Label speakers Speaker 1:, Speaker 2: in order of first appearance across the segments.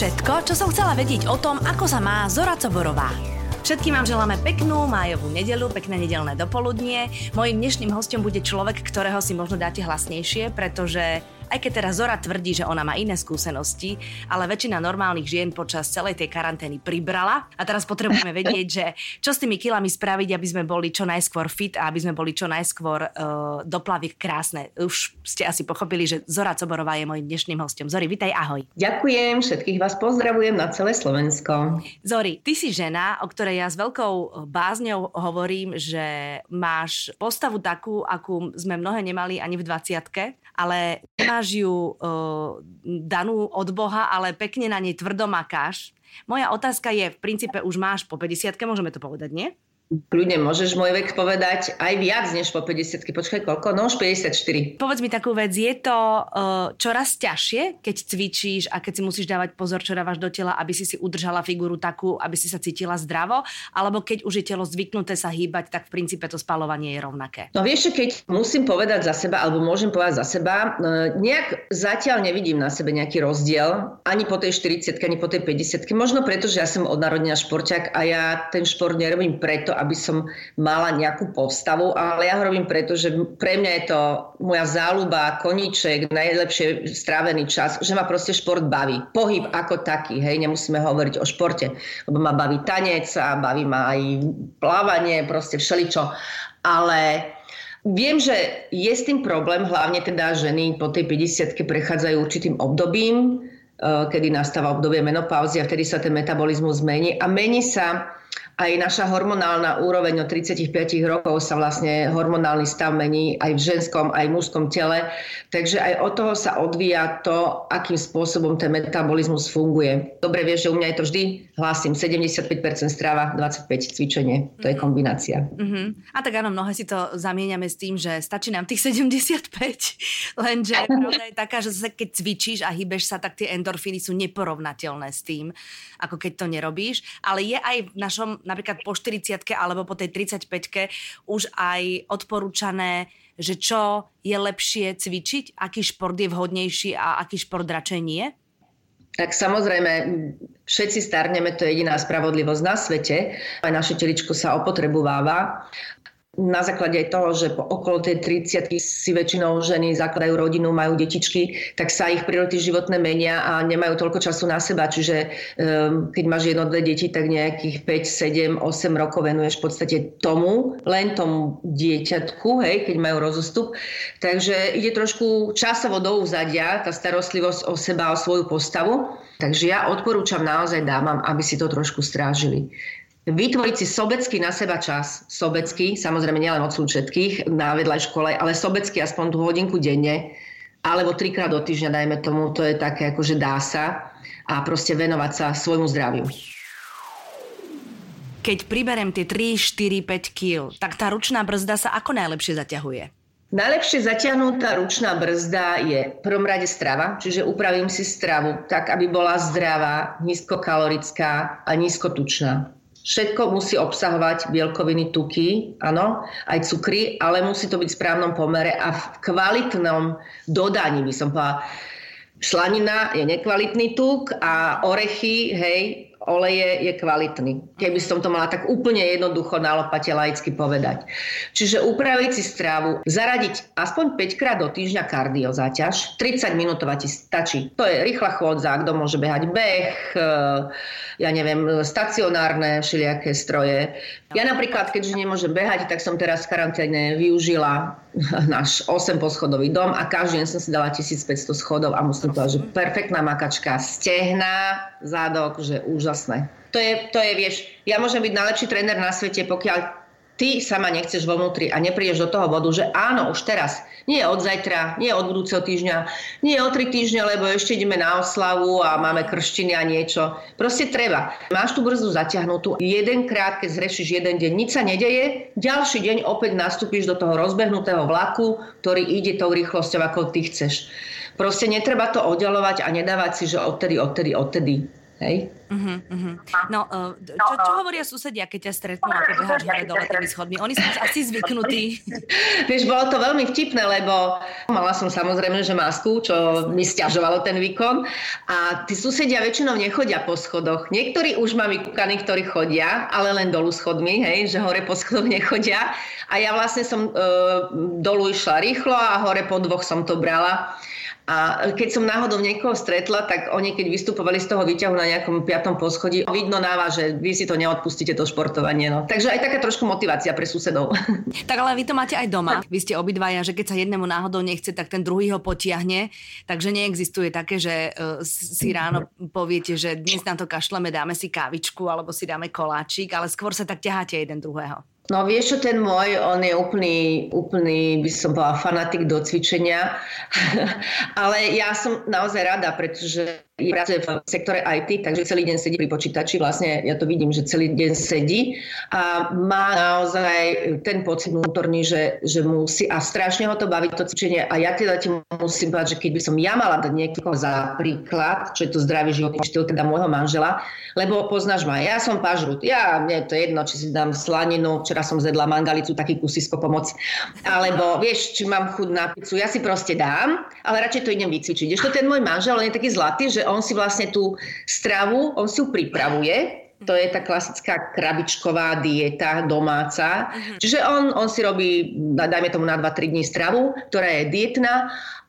Speaker 1: všetko, čo som chcela vedieť o tom, ako sa má Zora Coborová. Všetkým vám želáme peknú májovú nedelu, pekné nedelné dopoludnie. Mojím dnešným hostom bude človek, ktorého si možno dáte hlasnejšie, pretože aj keď teraz Zora tvrdí, že ona má iné skúsenosti, ale väčšina normálnych žien počas celej tej karantény pribrala a teraz potrebujeme vedieť, že čo s tými kilami spraviť, aby sme boli čo najskôr fit a aby sme boli čo najskôr uh, do plaviek krásne. Už ste asi pochopili, že Zora Coborová je môjim dnešným hostom. Zori, vitaj, ahoj.
Speaker 2: Ďakujem, všetkých vás pozdravujem na celé Slovensko.
Speaker 1: Zori, ty si žena, o ktorej ja s veľkou bázňou hovorím, že máš postavu takú, akú sme mnohé nemali ani v 20 ale nemáš ju uh, danú od Boha, ale pekne na nej tvrdo makáš. Moja otázka je, v princípe už máš po 50 môžeme to povedať, nie?
Speaker 2: Kľudne môžeš môj vek povedať aj viac než po 50 Počkaj, koľko? No už 54.
Speaker 1: Povedz mi takú vec, je to uh, čoraz ťažšie, keď cvičíš a keď si musíš dávať pozor, čo dávaš do tela, aby si si udržala figúru takú, aby si sa cítila zdravo? Alebo keď už je telo zvyknuté sa hýbať, tak v princípe to spalovanie je rovnaké?
Speaker 2: No vieš, keď musím povedať za seba, alebo môžem povedať za seba, uh, nejak zatiaľ nevidím na sebe nejaký rozdiel, ani po tej 40 ani po tej 50 Možno preto, že ja som od narodenia šporťák a ja ten šport nerobím preto, aby som mala nejakú postavu, ale ja robím preto, že pre mňa je to moja záľuba, koníček, najlepšie strávený čas, že ma proste šport baví. Pohyb ako taký, hej, nemusíme hovoriť o športe, lebo ma baví tanec a baví ma aj plávanie, proste všeličo. Ale Viem, že je s tým problém, hlavne teda ženy po tej 50 prechádzajú určitým obdobím, eh, kedy nastáva obdobie menopauzy a vtedy sa ten metabolizmus zmení. A mení sa aj naša hormonálna úroveň od 35 rokov sa vlastne hormonálny stav mení aj v ženskom, aj v mužskom tele. Takže aj od toho sa odvíja to, akým spôsobom ten metabolizmus funguje. Dobre vieš, že u mňa je to vždy, hlásim, 75% strava, 25% cvičenie. To je mhm. kombinácia.
Speaker 1: Mm-hmm. A tak áno, mnohé si to zamieňame s tým, že stačí nám tých 75, lenže pravda je taká, že zase keď cvičíš a hýbeš sa, tak tie endorfíny sú neporovnateľné s tým, ako keď to nerobíš. Ale je aj v našom napríklad po 40 alebo po tej 35 už aj odporúčané, že čo je lepšie cvičiť, aký šport je vhodnejší a aký šport radšej nie?
Speaker 2: Tak samozrejme, všetci starneme, to je jediná spravodlivosť na svete. Aj naše teličko sa opotrebováva na základe aj toho, že po okolo tej 30 si väčšinou ženy zakladajú rodinu, majú detičky, tak sa ich priority životné menia a nemajú toľko času na seba. Čiže um, keď máš jedno, dve deti, tak nejakých 5, 7, 8 rokov venuješ v podstate tomu, len tomu dieťatku, hej, keď majú rozostup. Takže ide trošku časovo do úzadia tá starostlivosť o seba, o svoju postavu. Takže ja odporúčam naozaj dámam, aby si to trošku strážili vytvoriť si sobecký na seba čas, sobecký, samozrejme nielen odsúd všetkých na vedľaj škole, ale sobecký aspoň tú hodinku denne, alebo trikrát do týždňa, dajme tomu, to je také, akože dá sa a proste venovať sa svojmu zdraviu.
Speaker 1: Keď priberem tie 3, 4, 5 kg, tak tá ručná brzda sa ako najlepšie zaťahuje?
Speaker 2: Najlepšie zatiahnutá ručná brzda je v prvom rade strava, čiže upravím si stravu tak, aby bola zdravá, nízkokalorická a nízkotučná. Všetko musí obsahovať bielkoviny, tuky, áno, aj cukry, ale musí to byť v správnom pomere a v kvalitnom dodaní by som povedala. Šlanina je nekvalitný tuk a orechy, hej, oleje je kvalitný. Keby som to mala tak úplne jednoducho na lopate laicky povedať. Čiže upraviť si stravu, zaradiť aspoň 5 krát do týždňa kardio záťaž, 30 minútová ti stačí. To je rýchla chôdza, kto môže behať beh, e, ja neviem, stacionárne všelijaké stroje. Ja napríklad, keďže nemôžem behať, tak som teraz v karanténe využila náš 8 poschodový dom a každý deň som si dala 1500 schodov a musím povedať, že perfektná makačka, stehna, zádok, že úžasné. To je, to je, vieš, ja môžem byť najlepší tréner na svete, pokiaľ ty sama nechceš vo vnútri a neprídeš do toho bodu, že áno, už teraz, nie od zajtra, nie od budúceho týždňa, nie o tri týždne, lebo ešte ideme na oslavu a máme krštiny a niečo. Proste treba. Máš tú brzdu zatiahnutú, jedenkrát, keď zrešiš jeden deň, nič sa nedeje, ďalší deň opäť nastúpiš do toho rozbehnutého vlaku, ktorý ide tou rýchlosťou, ako ty chceš. Proste netreba to oddalovať a nedávať si, že odtedy, odtedy, odtedy. Hej?
Speaker 1: Uh-huh, uh-huh. No, uh, čo, čo hovoria susedia, keď ťa stretnú, ako beháš hore dole tými schodmi? Oni sú asi zvyknutí.
Speaker 2: Vieš, bolo to veľmi vtipné, lebo mala som samozrejme, že masku, čo mi stiažovalo ten výkon. A tí susedia väčšinou nechodia po schodoch. Niektorí už mám vykúkaní, ktorí chodia, ale len dolu schodmi, hej, že hore po schodoch nechodia. A ja vlastne som e, dolu išla rýchlo a hore po dvoch som to brala. A keď som náhodou niekoho stretla, tak oni keď vystupovali z toho výťahu na nejakom piatom poschodí, vidno na vás, že vy si to neodpustíte, to športovanie. No. Takže aj taká trošku motivácia pre susedov.
Speaker 1: Tak ale vy to máte aj doma. Vy ste obidvaja, že keď sa jednému náhodou nechce, tak ten druhý ho potiahne. Takže neexistuje také, že uh, si ráno poviete, že dnes na to kašleme, dáme si kávičku alebo si dáme koláčik, ale skôr sa tak ťaháte jeden druhého.
Speaker 2: No vieš čo, ten môj, on je úplný, úplný, by som povedala, fanatik do cvičenia. Ale ja som naozaj rada, pretože pracuje v sektore IT, takže celý deň sedí pri počítači, vlastne ja to vidím, že celý deň sedí a má naozaj ten pocit vnútorný, že, že musí a strašne ho to baví to cvičenie a ja teda ti musím povedať, že keď by som ja mala dať niekoho za príklad, čo je to zdravý životný štýl teda môjho manžela, lebo poznáš ma, ja som pažrut, ja, mne je to jedno, či si dám slaninu, včera som zjedla mangalicu, taký kusisko pomoc, alebo vieš, či mám chud na pizzu, ja si proste dám, ale radšej to idem vycvičiť. Ešte ten môj manžel, on je taký zlatý, že on si vlastne tú stravu, on si ju pripravuje, to je tá klasická krabičková dieta domáca. Uh-huh. Čiže on, on si robí, dajme tomu na 2-3 dní stravu, ktorá je dietná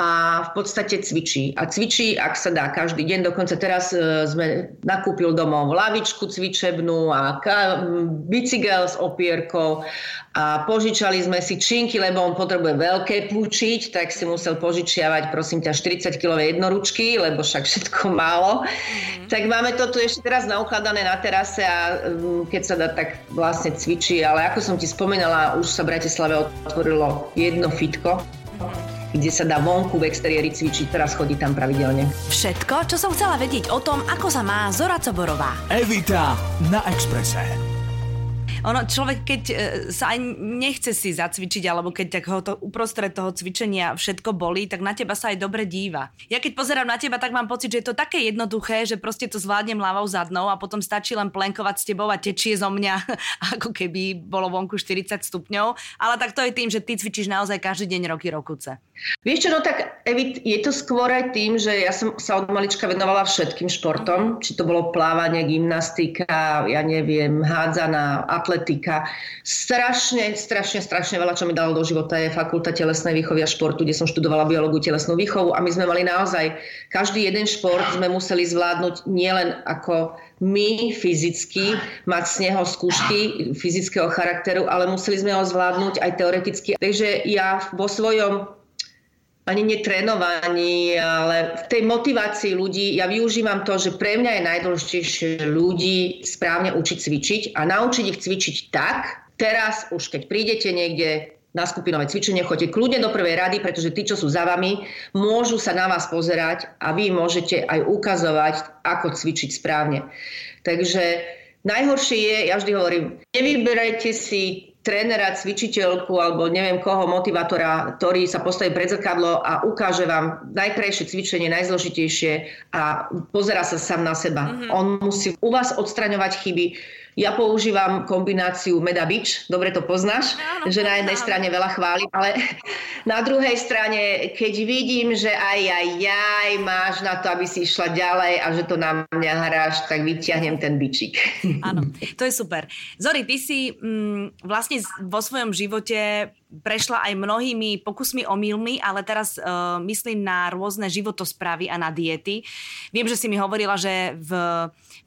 Speaker 2: a v podstate cvičí. A cvičí, ak sa dá, každý deň. Dokonca teraz e, sme nakúpil domov lavičku cvičebnú a ka- bicykel s opierkou a požičali sme si činky, lebo on potrebuje veľké púčiť, tak si musel požičiavať, prosím ťa, 40-kilové jednoručky, lebo však všetko málo. Mm-hmm. Tak máme to tu ešte teraz naukladané na terase a mm, keď sa dá, tak vlastne cvičí. Ale ako som ti spomenala, už sa v Bratislave otvorilo jedno fitko. Kde sa dá vonku v exteriéri cvičiť, teraz chodí tam pravidelne.
Speaker 1: Všetko, čo som chcela vedieť o tom, ako sa má Zora Coborová.
Speaker 3: Evita na Exprese.
Speaker 1: Ono, človek, keď e, sa aj nechce si zacvičiť, alebo keď tak ho to uprostred toho cvičenia všetko bolí, tak na teba sa aj dobre díva. Ja keď pozerám na teba, tak mám pocit, že je to také jednoduché, že proste to zvládnem ľavou zadnou a potom stačí len plenkovať s tebou a tečie zo mňa, ako keby bolo vonku 40 stupňov. Ale tak to je tým, že ty cvičíš naozaj každý deň roky rokuce.
Speaker 2: Vieš čo, no tak Evit, je to skôr aj tým, že ja som sa od malička venovala všetkým športom, či to bolo plávanie, gymnastika, ja neviem, hádzaná, atletika, atletika. Strašne, strašne, strašne veľa, čo mi dalo do života je fakulta telesnej výchovy a športu, kde som študovala biológiu telesnú výchovu a my sme mali naozaj, každý jeden šport sme museli zvládnuť nielen ako my fyzicky, mať z neho skúšky fyzického charakteru, ale museli sme ho zvládnuť aj teoreticky. Takže ja vo svojom ani netrénovaní, ale v tej motivácii ľudí ja využívam to, že pre mňa je najdôležitejšie ľudí správne učiť cvičiť a naučiť ich cvičiť tak, teraz už keď prídete niekde na skupinové cvičenie, choďte kľudne do prvej rady, pretože tí, čo sú za vami, môžu sa na vás pozerať a vy môžete aj ukazovať, ako cvičiť správne. Takže najhoršie je, ja vždy hovorím, nevyberajte si trénera, cvičiteľku alebo neviem koho, motivátora, ktorý sa postaví pred zrkadlo a ukáže vám najkrajšie cvičenie, najzložitejšie a pozera sa sám na seba. Mm-hmm. On musí u vás odstraňovať chyby, ja používam kombináciu Meda Beach, dobre to poznáš, áno, že na jednej áno. strane veľa chválim, ale na druhej strane, keď vidím, že aj, aj, aj máš na to, aby si išla ďalej a že to na mňa hráš, tak vyťahnem ten bičik.
Speaker 1: Áno, to je super. Zori, ty si mm, vlastne vo svojom živote prešla aj mnohými pokusmi omylmi, ale teraz uh, myslím na rôzne životosprávy a na diety. Viem, že si mi hovorila, že v,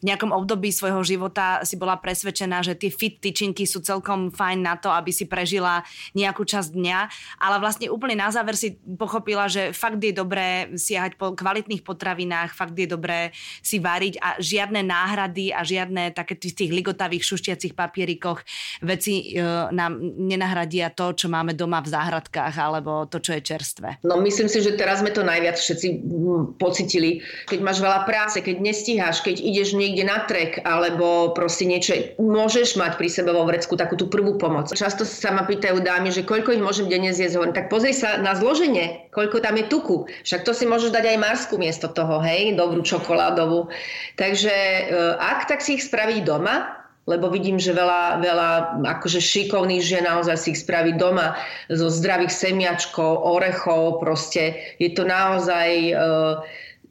Speaker 1: v nejakom období svojho života si bola presvedčená, že tie fit tyčinky sú celkom fajn na to, aby si prežila nejakú časť dňa, ale vlastne úplne na záver si pochopila, že fakt je dobré siahať po kvalitných potravinách, fakt je dobré si variť a žiadne náhrady a žiadne také tých ligotavých šuštiacich papierikoch veci uh, nám nenahradia to, čo máme doma v záhradkách alebo to, čo je čerstvé?
Speaker 2: No myslím si, že teraz sme to najviac všetci mm, pocitili. Keď máš veľa práce, keď nestíhaš, keď ideš niekde na trek alebo proste niečo, môžeš mať pri sebe vo vrecku takú tú prvú pomoc. Často sa ma pýtajú dámy, že koľko ich môžem denne zjesť. Hovorím, tak pozri sa na zloženie, koľko tam je tuku. Však to si môžeš dať aj marsku miesto toho, hej, dobrú čokoládovú. Takže e, ak tak si ich spraviť doma, lebo vidím, že veľa, veľa akože šikovných žien naozaj si ich spraví doma zo zdravých semiačkov, orechov, proste je to naozaj e,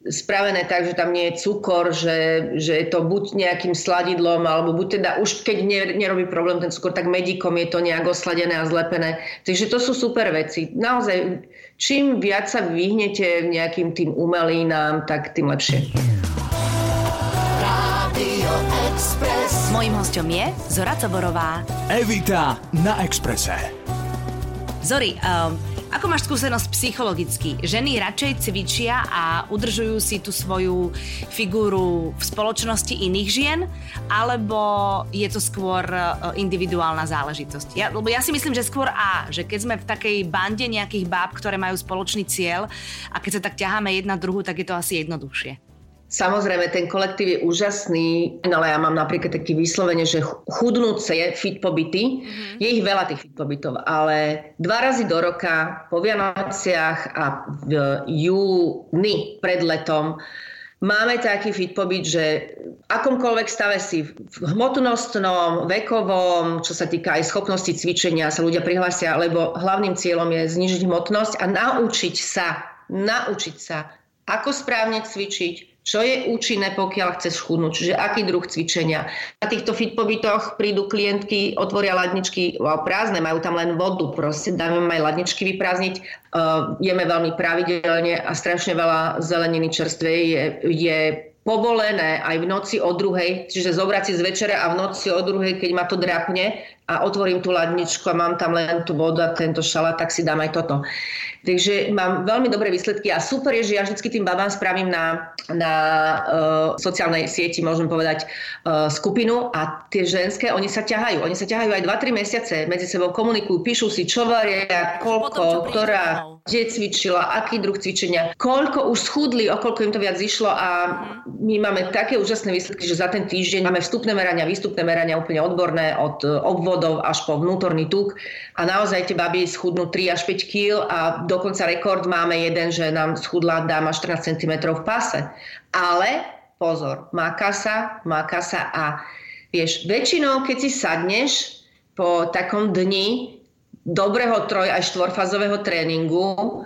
Speaker 2: spravené tak, že tam nie je cukor, že, že je to buď nejakým sladidlom, alebo buď teda už keď ne, nerobí problém ten cukor, tak medikom je to nejak osladené a zlepené. Takže to sú super veci. Naozaj, čím viac sa vyhnete nejakým tým umelínám, tak tým lepšie.
Speaker 1: Express. Mojím hostom je Zora Coborová.
Speaker 3: Evita na Exprese.
Speaker 1: Zori, um, ako máš skúsenosť psychologicky? Ženy radšej cvičia a udržujú si tú svoju figúru v spoločnosti iných žien, alebo je to skôr uh, individuálna záležitosť? Ja, lebo ja si myslím, že skôr A, že keď sme v takej bande nejakých báb, ktoré majú spoločný cieľ a keď sa tak ťaháme jedna druhú, tak je to asi jednoduchšie.
Speaker 2: Samozrejme, ten kolektív je úžasný, ale ja mám napríklad taký vyslovene, že chudnúce fit pobyty. Mm-hmm. Je ich veľa tých fit pobytov, ale dva razy do roka, po Vianociach a v júni pred letom máme taký fit pobyt, že akomkoľvek stave si v hmotnostnom, vekovom, čo sa týka aj schopnosti cvičenia, sa ľudia prihlásia, lebo hlavným cieľom je znižiť hmotnosť a naučiť sa, naučiť sa, ako správne cvičiť, čo je účinné, pokiaľ chceš chudnúť, čiže aký druh cvičenia. Na týchto fit pobytoch prídu klientky, otvoria ladničky, wow, prázdne, majú tam len vodu, proste dáme aj ladničky vyprázdniť. Uh, jeme veľmi pravidelne a strašne veľa zeleniny čerstvej je, je povolené aj v noci o druhej, čiže zobrať si z večera a v noci o druhej, keď ma to drapne a otvorím tú ladničku a mám tam len tú vodu a tento šalát, tak si dám aj toto. Takže mám veľmi dobré výsledky a super je, že ja vždy tým babám spravím na, na uh, sociálnej sieti, môžem povedať, uh, skupinu a tie ženské, oni sa ťahajú. Oni sa ťahajú aj 2-3 mesiace, medzi sebou komunikujú, píšu si, čo varia, koľko, ktorá, kde cvičila, aký druh cvičenia, koľko už schudli, o koľko im to viac zišlo a my máme také úžasné výsledky, že za ten týždeň máme vstupné merania, výstupné merania úplne odborné od obvodov až po vnútorný tuk a naozaj tie baby schudnú 3 až 5 kg a do dokonca rekord máme jeden, že nám schudla dáma 14 cm v pase. Ale pozor, máka sa, máka sa a vieš, väčšinou, keď si sadneš po takom dni dobrého troj aj štvorfázového tréningu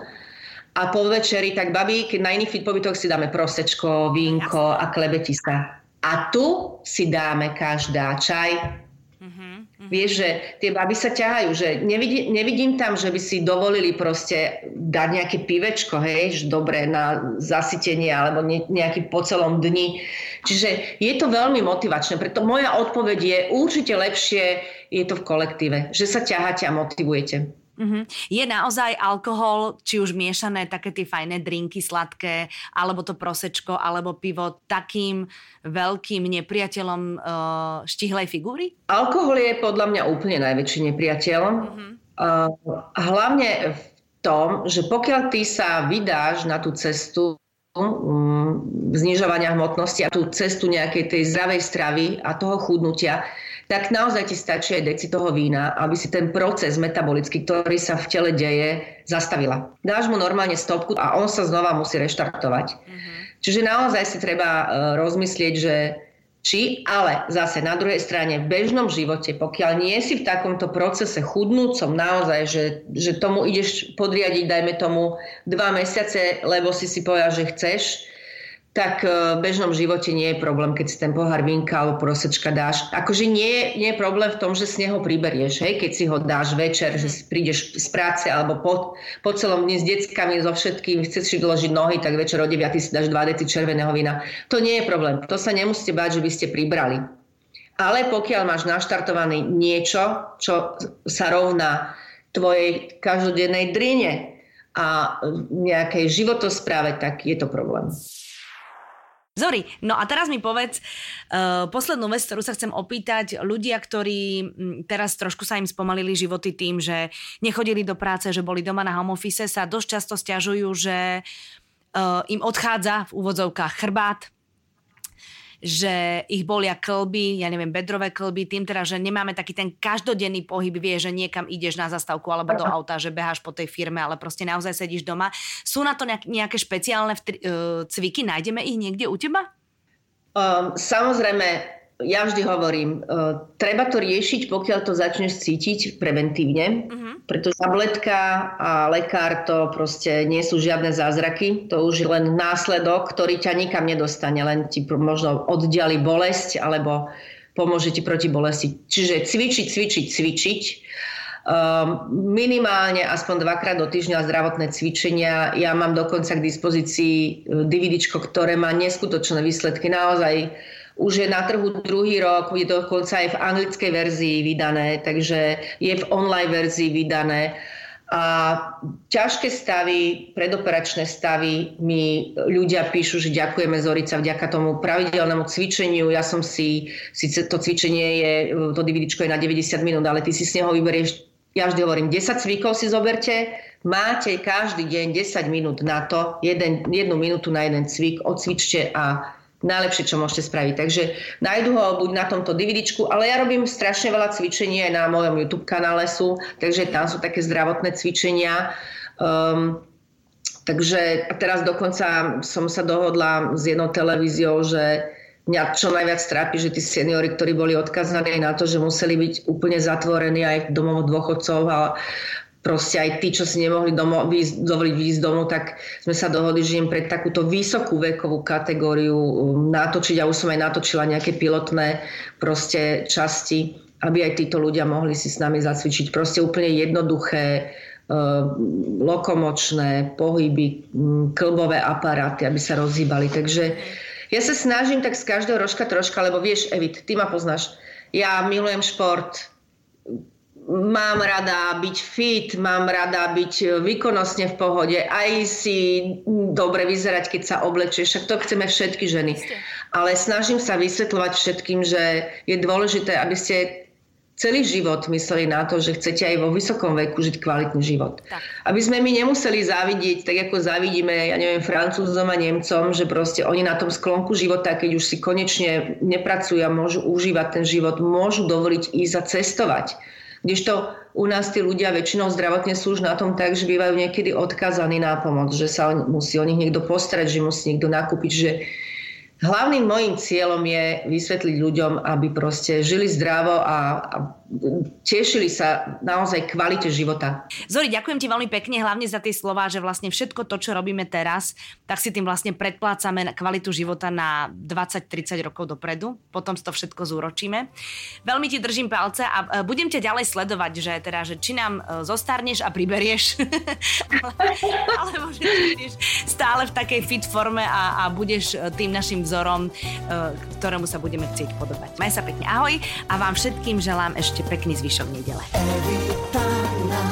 Speaker 2: a po večeri, tak babi, keď na iných fitpobytoch si dáme prosečko, vínko a klebetista. A tu si dáme každá čaj, Mm-hmm. Vieš, že tie baby sa ťahajú, že nevidím, nevidím tam, že by si dovolili proste dať nejaké pivečko, hej, že dobre na zasytenie alebo ne, nejaký po celom dni. Čiže je to veľmi motivačné, preto moja odpoveď je určite lepšie, je to v kolektíve, že sa ťaháte a motivujete.
Speaker 1: Mm-hmm. Je naozaj alkohol, či už miešané také tie fajné drinky sladké, alebo to prosečko, alebo pivo takým veľkým nepriateľom uh, štihlej figúry?
Speaker 2: Alkohol je podľa mňa úplne najväčší nepriateľ. Mm-hmm. Uh, hlavne v tom, že pokiaľ ty sa vydáš na tú cestu um, znižovania hmotnosti a tú cestu nejakej tej zdravej stravy a toho chudnutia, tak naozaj ti stačí aj deci toho vína, aby si ten proces metabolický, ktorý sa v tele deje, zastavila. Dáš mu normálne stopku a on sa znova musí reštartovať. Mm-hmm. Čiže naozaj si treba uh, rozmyslieť, že či, ale zase na druhej strane v bežnom živote, pokiaľ nie si v takomto procese chudnúcom naozaj, že, že tomu ideš podriadiť, dajme tomu dva mesiace, lebo si si povedal, že chceš, tak e, v bežnom živote nie je problém, keď si ten pohár vinka alebo prosečka dáš. Akože nie, nie je problém v tom, že z neho priberieš, hej? keď si ho dáš večer, že si prídeš z práce alebo po, po celom dni s deckami, so všetkým, chceš si vyložiť nohy, tak večer o 9 si dáš 2 deci červeného vína. To nie je problém. To sa nemusíte báť, že by ste pribrali. Ale pokiaľ máš naštartovaný niečo, čo sa rovná tvojej každodennej drine a nejakej životospráve, tak je to problém.
Speaker 1: Zori, no a teraz mi povedz uh, poslednú vec, ktorú sa chcem opýtať. Ľudia, ktorí teraz trošku sa im spomalili životy tým, že nechodili do práce, že boli doma na home office, sa dosť často stiažujú, že uh, im odchádza v úvodzovkách chrbát, že ich bolia klby, ja neviem, bedrové klby, tým teda, že nemáme taký ten každodenný pohyb, vie, že niekam ideš na zastávku alebo do auta, že beháš po tej firme, ale proste naozaj sedíš doma. Sú na to nejaké špeciálne vtri- uh, cviky? Nájdeme ich niekde u teba?
Speaker 2: Um, samozrejme, ja vždy hovorím, uh, treba to riešiť, pokiaľ to začneš cítiť preventívne, uh-huh. pretože tabletka a lekár to proste nie sú žiadne zázraky, to už je len následok, ktorý ťa nikam nedostane, len ti možno oddiali bolesť alebo pomôže ti proti bolesti. Čiže cvičiť, cvičiť, cvičiť. Um, minimálne aspoň dvakrát do týždňa zdravotné cvičenia. Ja mám dokonca k dispozícii uh, DVDčko, ktoré má neskutočné výsledky. Naozaj už je na trhu druhý rok, je dokonca aj v anglickej verzii vydané, takže je v online verzii vydané. A ťažké stavy, predoperačné stavy mi ľudia píšu, že ďakujeme Zorica vďaka tomu pravidelnému cvičeniu. Ja som si, síce to cvičenie je, to DVDčko je na 90 minút, ale ty si z neho vyberieš, ja vždy hovorím, 10 cvikov si zoberte, máte každý deň 10 minút na to, jeden, jednu minútu na jeden cvik, odcvičte a najlepšie, čo môžete spraviť. Takže nájdu ho buď na tomto DVDčku, ale ja robím strašne veľa cvičení aj na mojom YouTube kanále sú, takže tam sú také zdravotné cvičenia. Um, takže teraz dokonca som sa dohodla s jednou televíziou, že mňa čo najviac trápi, že tí seniory, ktorí boli odkazaní na to, že museli byť úplne zatvorení aj v domoch dôchodcov a proste aj tí, čo si nemohli domo, výjsť, dovoliť výjsť domu, tak sme sa dohodli, že im pre takúto vysokú vekovú kategóriu um, natočiť a už som aj natočila nejaké pilotné proste časti, aby aj títo ľudia mohli si s nami zacvičiť. Proste úplne jednoduché, uh, lokomočné pohyby, um, klbové aparáty, aby sa rozhýbali. Takže ja sa snažím tak z každého rožka troška, lebo vieš, Evit, ty ma poznáš. Ja milujem šport, mám rada byť fit, mám rada byť výkonnostne v pohode, aj si dobre vyzerať, keď sa oblečieš, však to chceme všetky ženy. Ale snažím sa vysvetľovať všetkým, že je dôležité, aby ste celý život mysleli na to, že chcete aj vo vysokom veku žiť kvalitný život. Tak. Aby sme my nemuseli závidieť, tak ako závidíme, ja neviem, Francúzom a Nemcom, že proste oni na tom sklonku života, keď už si konečne nepracujú a môžu užívať ten život, môžu dovoliť ísť a cestovať Kdežto u nás tí ľudia väčšinou zdravotne sú už na tom tak, že bývajú niekedy odkazaní na pomoc, že sa musí o nich niekto postarať, že musí niekto nakúpiť, že Hlavným mojim cieľom je vysvetliť ľuďom, aby proste žili zdravo a, a tešili sa naozaj kvalite života.
Speaker 1: Zori, ďakujem ti veľmi pekne, hlavne za tie slova, že vlastne všetko to, čo robíme teraz, tak si tým vlastne predplácame kvalitu života na 20-30 rokov dopredu. Potom si to všetko zúročíme. Veľmi ti držím palce a budem ťa ďalej sledovať, že teda, že či nám e, zostarneš a priberieš, ale, ale budeš stále v takej fit forme a, a budeš e, tým našim vzorom, e, ktorému sa budeme chcieť podobať. Maj sa pekne ahoj a vám všetkým želám ešte pekný zvyšok nedele. Evita na